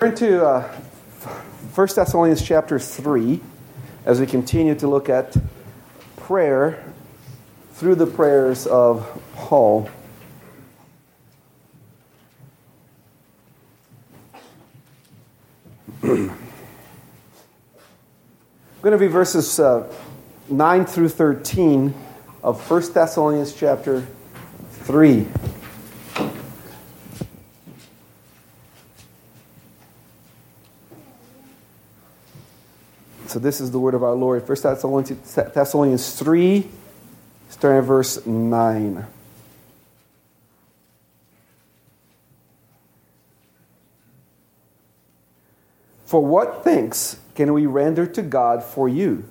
Turn to uh, 1 Thessalonians chapter 3 as we continue to look at prayer through the prayers of Paul. I'm going to be verses uh, 9 through 13 of 1 Thessalonians chapter 3. So this is the word of our Lord. 1 Thessalonians 3, starting at verse 9. For what thanks can we render to God for you?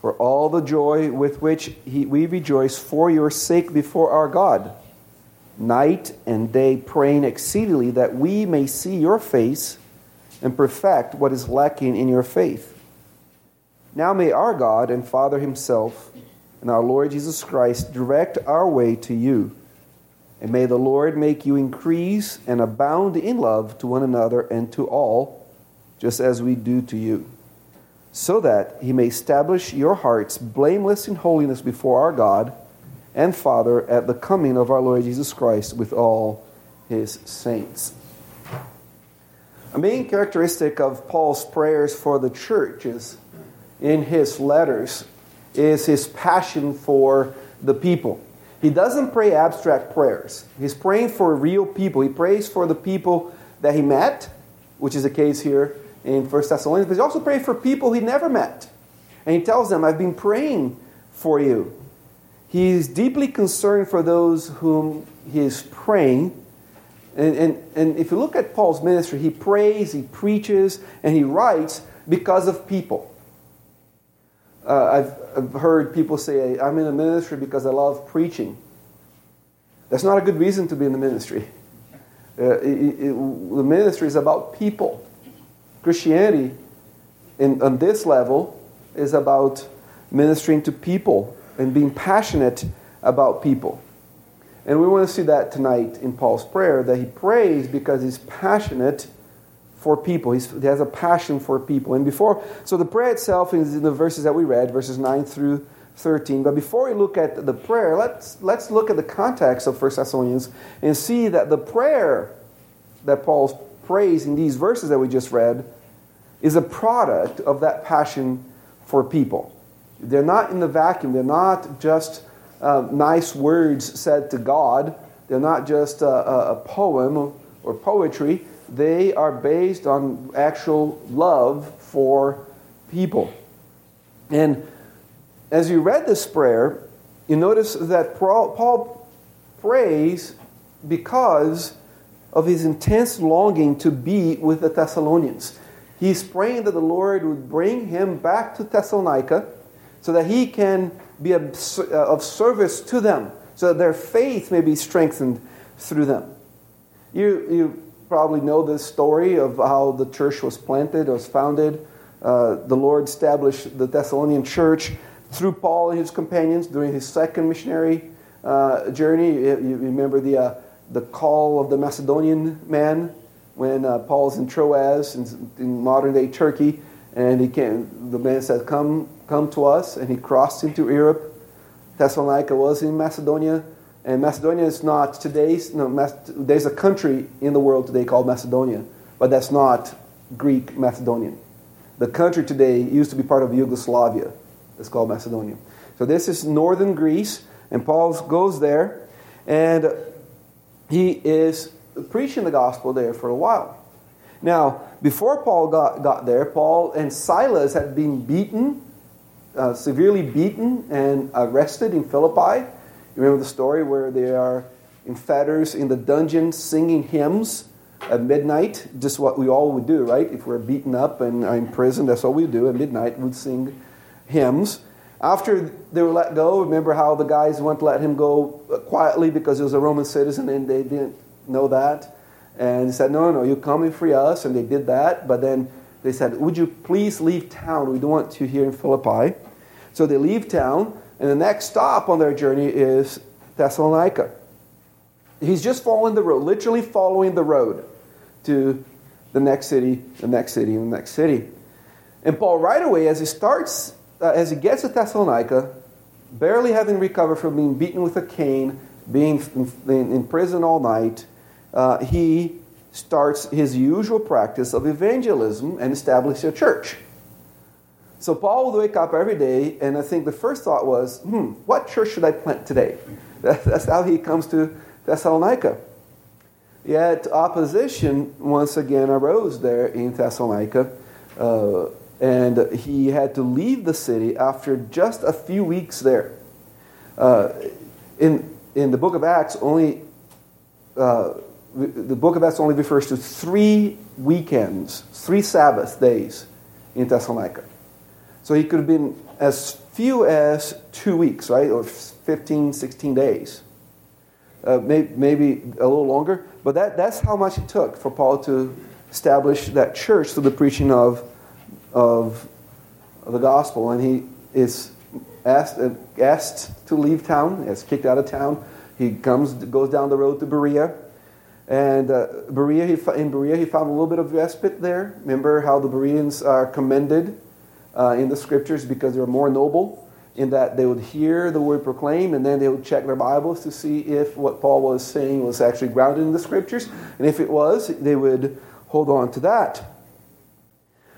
For all the joy with which he, we rejoice for your sake before our God, night and day praying exceedingly that we may see your face and perfect what is lacking in your faith. Now may our God and Father Himself and our Lord Jesus Christ direct our way to you. And may the Lord make you increase and abound in love to one another and to all, just as we do to you, so that He may establish your hearts blameless in holiness before our God and Father at the coming of our Lord Jesus Christ with all His saints. A main characteristic of Paul's prayers for the church is in his letters is his passion for the people. He doesn't pray abstract prayers. He's praying for real people. He prays for the people that he met, which is the case here in 1 Thessalonians, but he also prays for people he never met. And he tells them, I've been praying for you. He's deeply concerned for those whom he is praying. And, and, and if you look at Paul's ministry, he prays, he preaches, and he writes because of people. Uh, I've, I've heard people say, I'm in the ministry because I love preaching. That's not a good reason to be in the ministry. Uh, it, it, the ministry is about people. Christianity, in, on this level, is about ministering to people and being passionate about people. And we want to see that tonight in Paul's prayer that he prays because he's passionate for people. He's, he has a passion for people. And before, so the prayer itself is in the verses that we read, verses 9 through 13. But before we look at the prayer, let's, let's look at the context of 1 Thessalonians and see that the prayer that Paul prays in these verses that we just read is a product of that passion for people. They're not in the vacuum, they're not just uh, nice words said to God, they're not just a, a poem or poetry they are based on actual love for people. And as you read this prayer, you notice that Paul prays because of his intense longing to be with the Thessalonians. He's praying that the Lord would bring him back to Thessalonica so that he can be of uh, service to them, so that their faith may be strengthened through them. You, you probably know this story of how the church was planted, was founded. Uh, the Lord established the Thessalonian church through Paul and his companions during his second missionary uh, journey. You, you remember the, uh, the call of the Macedonian man when uh, Paul's in Troas in, in, modern day Turkey, and he came, the man said, "Come, come to us," and he crossed into Europe. Thessalonica was in Macedonia. And Macedonia is not today's, no, there's a country in the world today called Macedonia, but that's not Greek Macedonian. The country today used to be part of Yugoslavia. It's called Macedonia. So this is northern Greece, and Paul goes there, and he is preaching the gospel there for a while. Now, before Paul got, got there, Paul and Silas had been beaten, uh, severely beaten, and arrested in Philippi. You remember the story where they are in fetters in the dungeon singing hymns at midnight, just what we all would do, right? If we're beaten up and are in prison, that's what we do. At midnight, we'd sing hymns. After they were let go, remember how the guys went to let him go quietly because he was a Roman citizen and they didn't know that. And he said, No, no, you come and free us. And they did that. But then they said, Would you please leave town? We don't want you here in Philippi. So they leave town. And the next stop on their journey is Thessalonica. He's just following the road, literally following the road to the next city, the next city, and the next city. And Paul, right away, as he starts, uh, as he gets to Thessalonica, barely having recovered from being beaten with a cane, being in, in prison all night, uh, he starts his usual practice of evangelism and establishes a church. So Paul would wake up every day, and I think the first thought was, hmm, what church should I plant today? That's how he comes to Thessalonica. Yet opposition once again arose there in Thessalonica, uh, and he had to leave the city after just a few weeks there. Uh, in, in the book of Acts, only uh, the book of Acts only refers to three weekends, three Sabbath days in Thessalonica. So he could have been as few as two weeks, right? Or 15, 16 days. Uh, maybe, maybe a little longer. But that, that's how much it took for Paul to establish that church through the preaching of, of, of the gospel. And he is asked, uh, asked to leave town, is kicked out of town. He comes, goes down the road to Berea. And uh, Berea, he, in Berea, he found a little bit of respite there. Remember how the Bereans are commended uh, in the scriptures because they were more noble in that they would hear the word proclaimed and then they would check their Bibles to see if what Paul was saying was actually grounded in the scriptures. And if it was, they would hold on to that.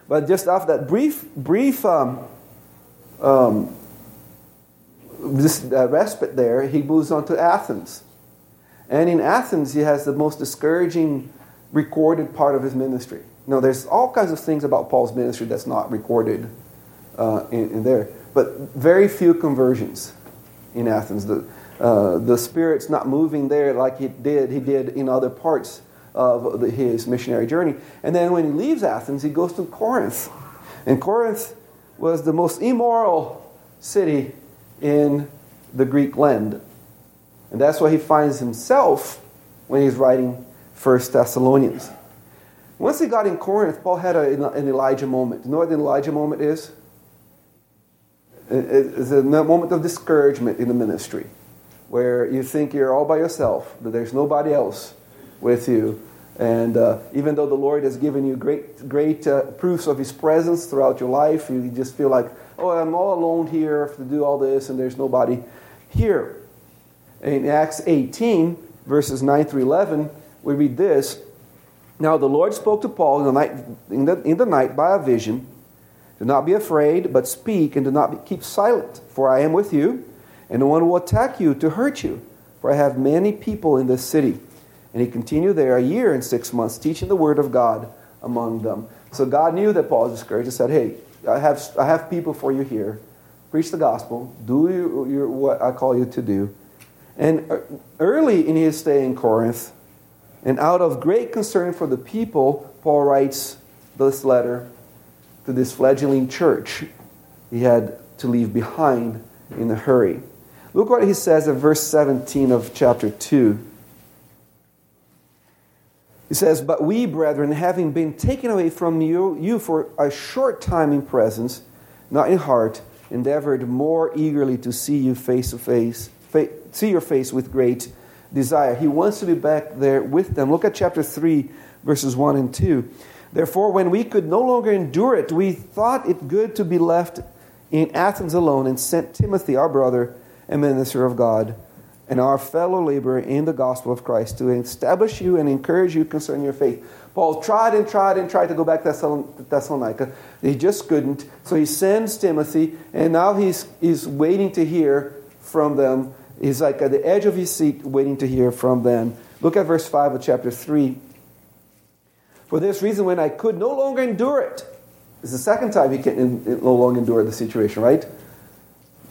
But just after that brief, brief um, um, this uh, respite there, he moves on to Athens. And in Athens, he has the most discouraging recorded part of his ministry. Now, there's all kinds of things about Paul's ministry that's not recorded uh, in, in, there. But very few conversions in Athens. The, uh, the Spirit's not moving there like it did, he did in other parts of the, his missionary journey. And then when he leaves Athens, he goes to Corinth. And Corinth was the most immoral city in the Greek land. And that's where he finds himself when he's writing First Thessalonians. Once he got in Corinth, Paul had a, an Elijah moment. You know what an Elijah moment is? It's a moment of discouragement in the ministry where you think you're all by yourself, that there's nobody else with you. And uh, even though the Lord has given you great, great uh, proofs of His presence throughout your life, you just feel like, oh, I'm all alone here to do all this, and there's nobody here. In Acts 18, verses 9 through 11, we read this Now the Lord spoke to Paul in the night, in the, in the night by a vision do not be afraid, but speak, and do not be, keep silent, for I am with you, and no one will attack you to hurt you, for I have many people in this city. And he continued there a year and six months, teaching the word of God among them. So God knew that Paul was discouraged and said, Hey, I have, I have people for you here. Preach the gospel. Do your, your, what I call you to do. And uh, early in his stay in Corinth, and out of great concern for the people, Paul writes this letter to this fledgling church he had to leave behind in a hurry. Look what he says at verse 17 of chapter 2. He says, But we, brethren, having been taken away from you, you for a short time in presence, not in heart, endeavored more eagerly to see you face to face, see your face with great desire. He wants to be back there with them. Look at chapter 3, verses 1 and 2. Therefore, when we could no longer endure it, we thought it good to be left in Athens alone and sent Timothy, our brother and minister of God, and our fellow laborer in the gospel of Christ, to establish you and encourage you concerning your faith. Paul tried and tried and tried to go back to Thessalonica. He just couldn't. So he sends Timothy, and now he's, he's waiting to hear from them. He's like at the edge of his seat, waiting to hear from them. Look at verse 5 of chapter 3. For this reason, when I could no longer endure it, it's the second time he can no longer endure the situation, right?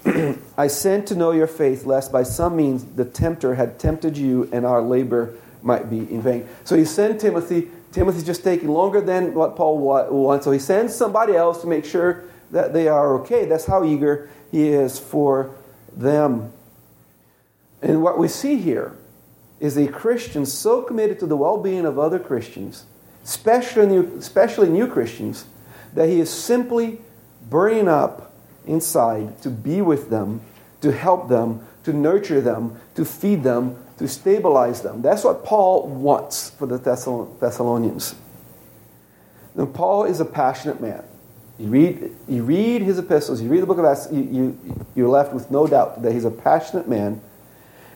I sent to know your faith, lest by some means the tempter had tempted you and our labor might be in vain. So he sent Timothy. Timothy's just taking longer than what Paul wants. So he sends somebody else to make sure that they are okay. That's how eager he is for them. And what we see here is a Christian so committed to the well being of other Christians especially new, especially new Christians, that he is simply burning up inside to be with them, to help them, to nurture them, to feed them, to stabilize them. That's what Paul wants for the Thessalonians. Now, Paul is a passionate man. You read, you read his epistles, you read the book of Acts, you, you, you're left with no doubt that he's a passionate man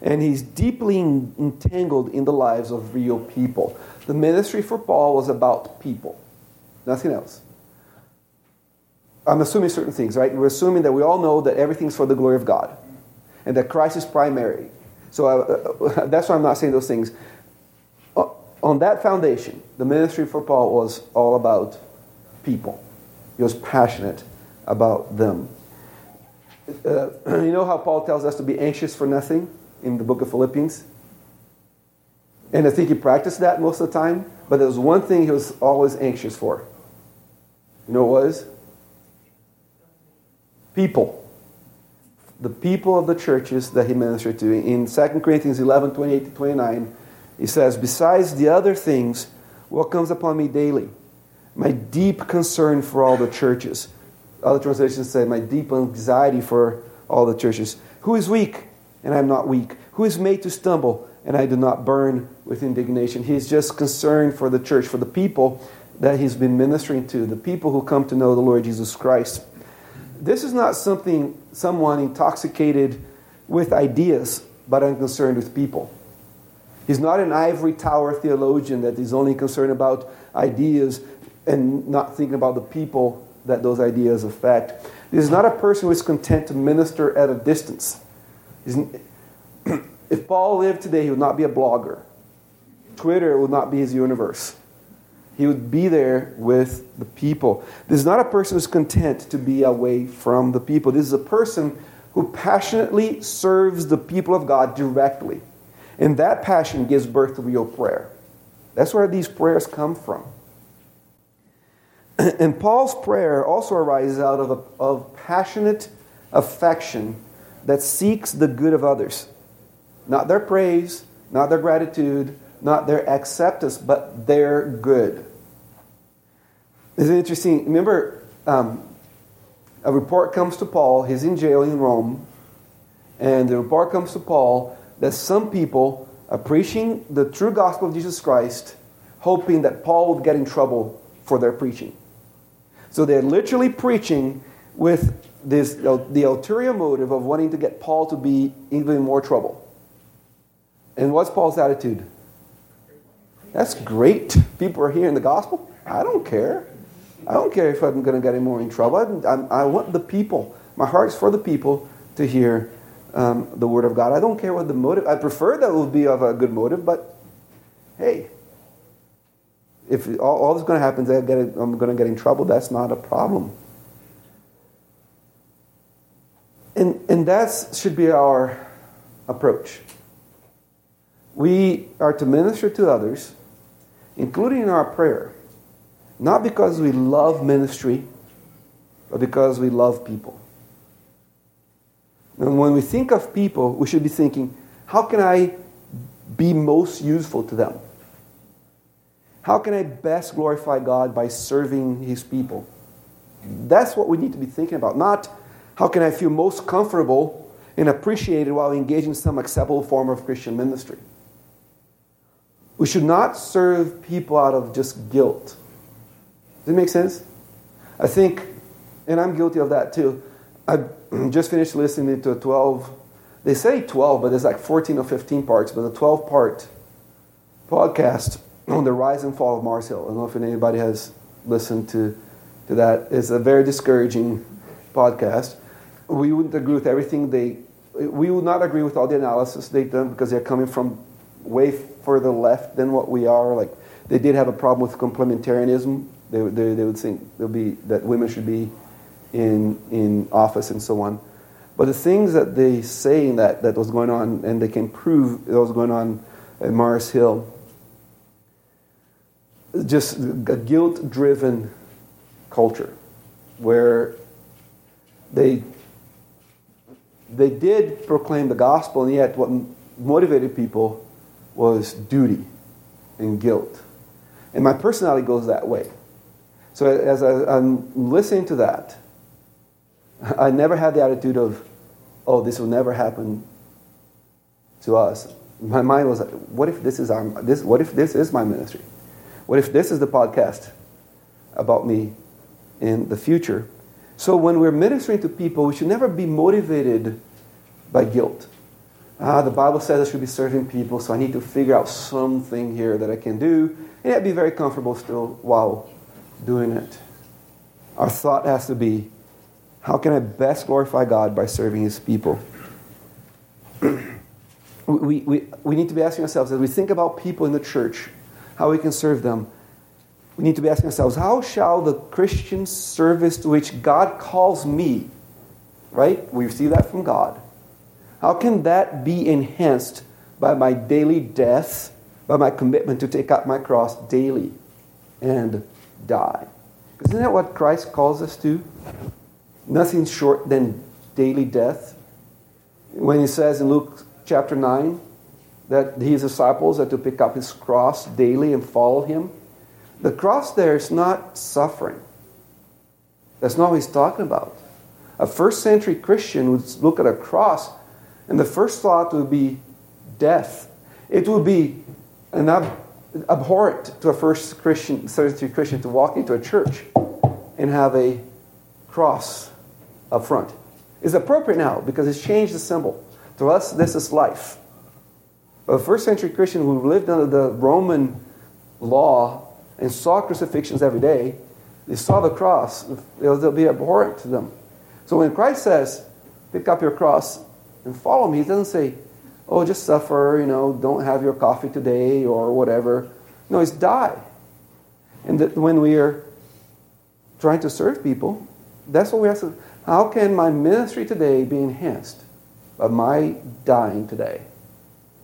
and he's deeply entangled in the lives of real people. The ministry for Paul was about people, nothing else. I'm assuming certain things, right? We're assuming that we all know that everything's for the glory of God and that Christ is primary. So uh, uh that's why I'm not saying those things. Uh, on that foundation, the ministry for Paul was all about people. He was passionate about them. Uh, you know how Paul tells us to be anxious for nothing in the book of Philippians? And I think he practiced that most of the time, but there was one thing he was always anxious for. You know what it was? People. The people of the churches that he ministered to. In 2 Corinthians 11 28 to 29, he says, Besides the other things, what comes upon me daily? My deep concern for all the churches. Other translations say, My deep anxiety for all the churches. Who is weak, and I am not weak? Who is made to stumble, and I do not burn with indignation? He's just concerned for the church, for the people that he's been ministering to, the people who come to know the Lord Jesus Christ. This is not something, someone intoxicated with ideas, but unconcerned with people. He's not an ivory tower theologian that is only concerned about ideas and not thinking about the people that those ideas affect. This is not a person who is content to minister at a distance. If Paul lived today, he would not be a blogger. Twitter would not be his universe. He would be there with the people. This is not a person who's content to be away from the people. This is a person who passionately serves the people of God directly. And that passion gives birth to real prayer. That's where these prayers come from. And Paul's prayer also arises out of, a, of passionate affection that seeks the good of others. Not their praise, not their gratitude, not their acceptance, but their good. It's interesting. Remember, um, a report comes to Paul. He's in jail in Rome. And the report comes to Paul that some people are preaching the true gospel of Jesus Christ, hoping that Paul would get in trouble for their preaching. So they're literally preaching with this, the ulterior motive of wanting to get Paul to be even more trouble. And what's Paul's attitude? That's great. People are hearing the gospel. I don't care. I don't care if I'm going to get any more in trouble. I, I, want the people. My heart's for the people to hear um, the word of God. I don't care what the motive. I prefer that it would be of a good motive, but hey, if all, all that's going to happen is I'm going to get in trouble, that's not a problem. And, and that should be our approach. We are to minister to others, including in our prayer, not because we love ministry, but because we love people. And when we think of people, we should be thinking, how can I be most useful to them? How can I best glorify God by serving His people? That's what we need to be thinking about. Not how can I feel most comfortable and appreciated while engaging in some acceptable form of Christian ministry. We should not serve people out of just guilt. Does it make sense? I think, and I'm guilty of that too. I just finished listening to a 12, they say 12, but there's like 14 or 15 parts, but a 12 part podcast on the rise and fall of Mars Hill. I don't know if anybody has listened to, to that. It's a very discouraging podcast. We wouldn't agree with everything they, we would not agree with all the analysis they've done because they're coming from way further left than what we are. Like they did have a problem with complementarianism. They, they, they would think be that women should be in in office and so on. But the things that they say that that was going on, and they can prove that was going on at Mars Hill, just a guilt-driven culture where they they did proclaim the gospel, and yet what motivated people was duty and guilt. And my personality goes that way. So as I, am listening to that, I never had the attitude of, oh, this will never happen to us. My mind was what if this is our, this, what if this is my ministry? What if this is the podcast about me in the future. So when we're ministering to people, we should never be motivated by guilt. Ah, the Bible says I should be serving people, so I need to figure out something here that I can do, and I'd be very comfortable still while doing it. Our thought has to be, how can I best glorify God by serving His people? we, we, we need to be asking ourselves, as we think about people in the church, how we can serve them, we need to be asking ourselves, how shall the Christian service to which God calls me, right? We receive that from God. How can that be enhanced by my daily death, by my commitment to take up my cross daily and die? Isn't that what Christ calls us to? Nothing short than daily death. When he says in Luke chapter 9 that his disciples are to pick up his cross daily and follow him, the cross there is not suffering. That's not what he's talking about. A first century Christian would look at a cross, and the first thought would be death. It would be an ab- abhorrent to a first Christian, century Christian to walk into a church and have a cross up front. It's appropriate now because it's changed the symbol. To us, this is life. But a first century Christian who lived under the Roman law and saw crucifixions every day, they saw the cross, it'll be abhorrent to them. So when Christ says, pick up your cross and follow me, he doesn't say, oh, just suffer, you know, don't have your coffee today or whatever. No, it's die. And that when we are trying to serve people, that's what we have to. How can my ministry today be enhanced by my dying today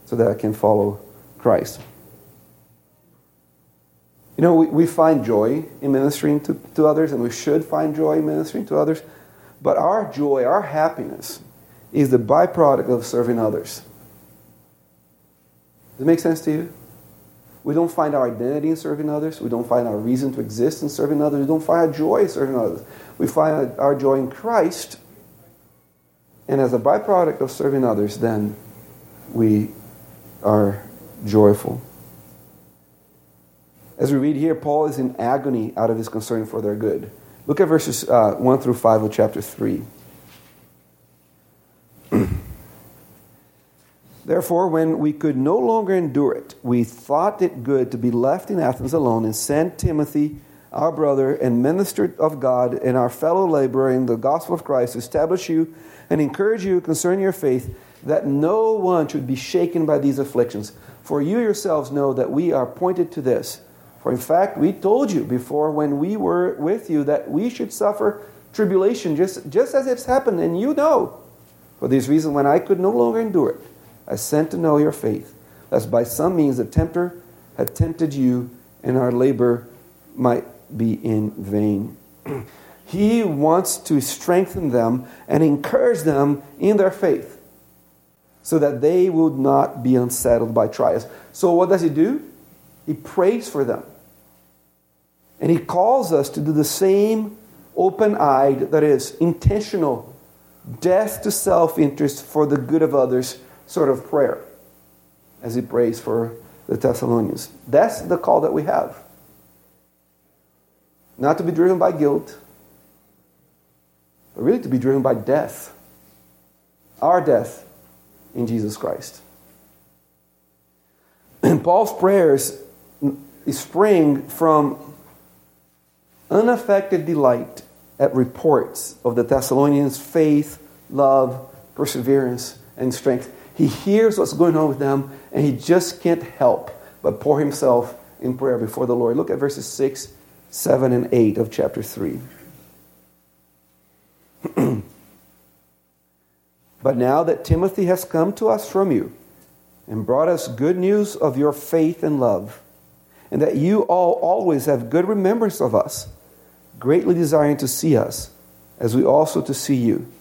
so that I can follow Christ? You know, we, we find joy in ministering to, to others, and we should find joy in ministering to others. But our joy, our happiness, is the byproduct of serving others. Does it make sense to you? We don't find our identity in serving others. We don't find our reason to exist in serving others. We don't find our joy in serving others. We find our joy in Christ. And as a byproduct of serving others, then we are joyful. As we read here, Paul is in agony out of his concern for their good. Look at verses uh, 1 through 5 of chapter 3. Therefore, when we could no longer endure it, we thought it good to be left in Athens alone and sent Timothy, our brother and minister of God, and our fellow laborer in the gospel of Christ, to establish you and encourage you concerning your faith, that no one should be shaken by these afflictions. For you yourselves know that we are appointed to this. For in fact, we told you before when we were with you that we should suffer tribulation just, just as it's happened, and you know. For this reason, when I could no longer endure it, I sent to know your faith, lest by some means the tempter had tempted you, and our labor might be in vain. he wants to strengthen them and encourage them in their faith so that they would not be unsettled by trials. So, what does he do? He prays for them. And he calls us to do the same open eyed, that is, intentional, death to self interest for the good of others sort of prayer as he prays for the Thessalonians. That's the call that we have. Not to be driven by guilt, but really to be driven by death. Our death in Jesus Christ. And Paul's prayers spring from unaffected delight at reports of the Thessalonians' faith, love, perseverance, and strength. He hears what's going on with them, and he just can't help but pour himself in prayer before the Lord. Look at verses 6, 7, and 8 of chapter 3. but now that Timothy has come to us from you and brought us good news of your faith and love, and that you all always have good remembrance of us, greatly desiring to see us, as we also to see you.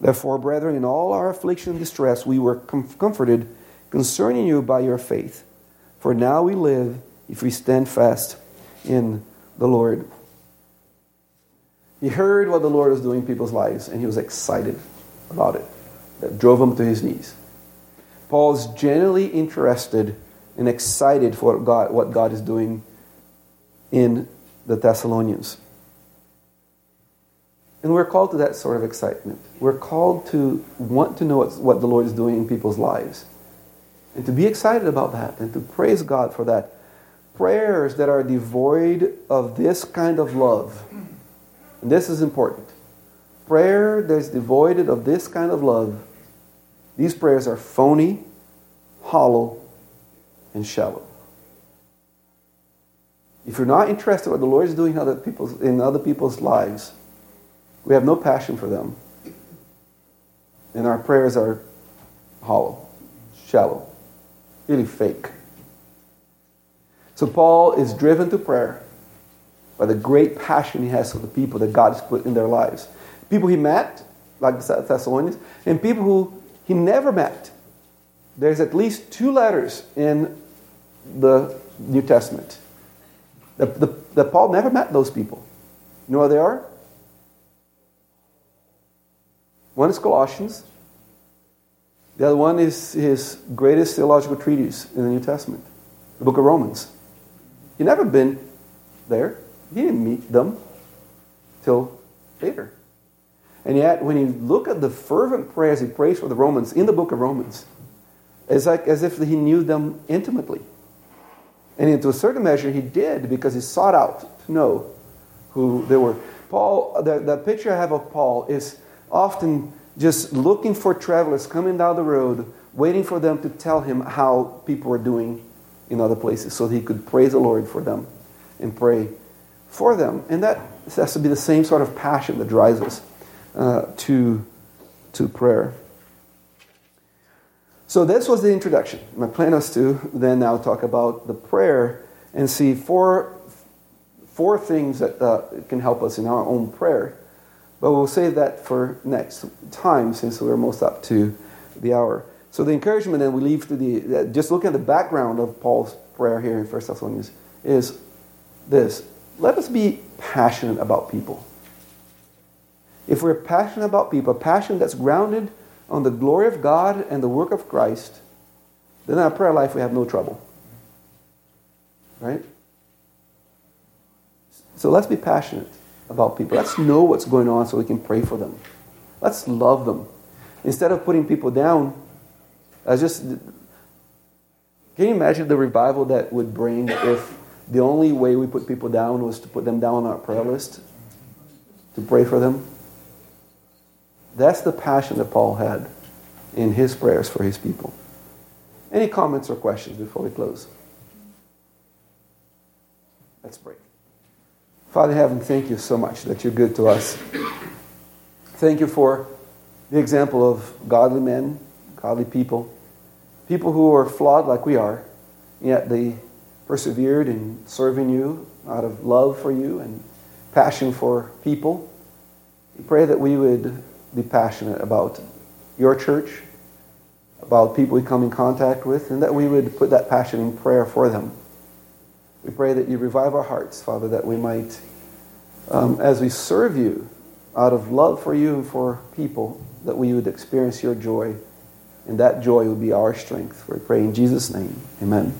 Therefore, brethren, in all our affliction and distress, we were com- comforted concerning you by your faith. For now we live if we stand fast in the Lord. He heard what the Lord was doing in people's lives, and he was excited about it. That drove him to his knees. Paul is genuinely interested and excited for God, what God is doing in the Thessalonians. And we're called to that sort of excitement. We're called to want to know what the Lord is doing in people's lives. And to be excited about that and to praise God for that. Prayers that are devoid of this kind of love. And this is important. Prayer that is devoid of this kind of love, these prayers are phony, hollow, and shallow. If you're not interested in what the Lord is doing in other people's, in other people's lives, we have no passion for them. And our prayers are hollow, shallow, really fake. So Paul is driven to prayer by the great passion he has for the people that God has put in their lives. People he met, like the Thessalonians, and people who he never met. There's at least two letters in the New Testament that, that Paul never met those people. You know they are? One is Colossians. The other one is his greatest theological treatise in the New Testament, the book of Romans. He never been there. He didn't meet them till later. And yet, when you look at the fervent prayers he prays for the Romans in the book of Romans, it's like as if he knew them intimately. And to a certain measure, he did because he sought out to know who they were. Paul, the picture I have of Paul is often just looking for travelers coming down the road, waiting for them to tell him how people were doing in other places so he could praise the Lord for them and pray for them. And that has to be the same sort of passion that drives us uh, to, to prayer. So this was the introduction. My plan was to then now talk about the prayer and see four, four things that uh, can help us in our own prayer. But we'll save that for next time since we're almost up to the hour. So the encouragement then we leave to the, just looking at the background of Paul's prayer here in 1 Thessalonians is this. Let us be passionate about people. If we're passionate about people, passion that's grounded on the glory of God and the work of Christ, then in our prayer life we have no trouble. Right? So let's be passionate about people. Let's know what's going on so we can pray for them. Let's love them. Instead of putting people down, I just can you imagine the revival that would bring if the only way we put people down was to put them down on our prayer list to pray for them? That's the passion that Paul had in his prayers for his people. Any comments or questions before we close? Let's pray. Father heaven, thank you so much that you're good to us. Thank you for the example of godly men, godly people, people who are flawed like we are, yet they persevered in serving you out of love for you and passion for people. We pray that we would be passionate about your church, about people we come in contact with, and that we would put that passion in prayer for them. We pray that you revive our hearts, Father, that we might, um, as we serve you out of love for you and for people, that we would experience your joy, and that joy would be our strength. We pray in Jesus' name. Amen.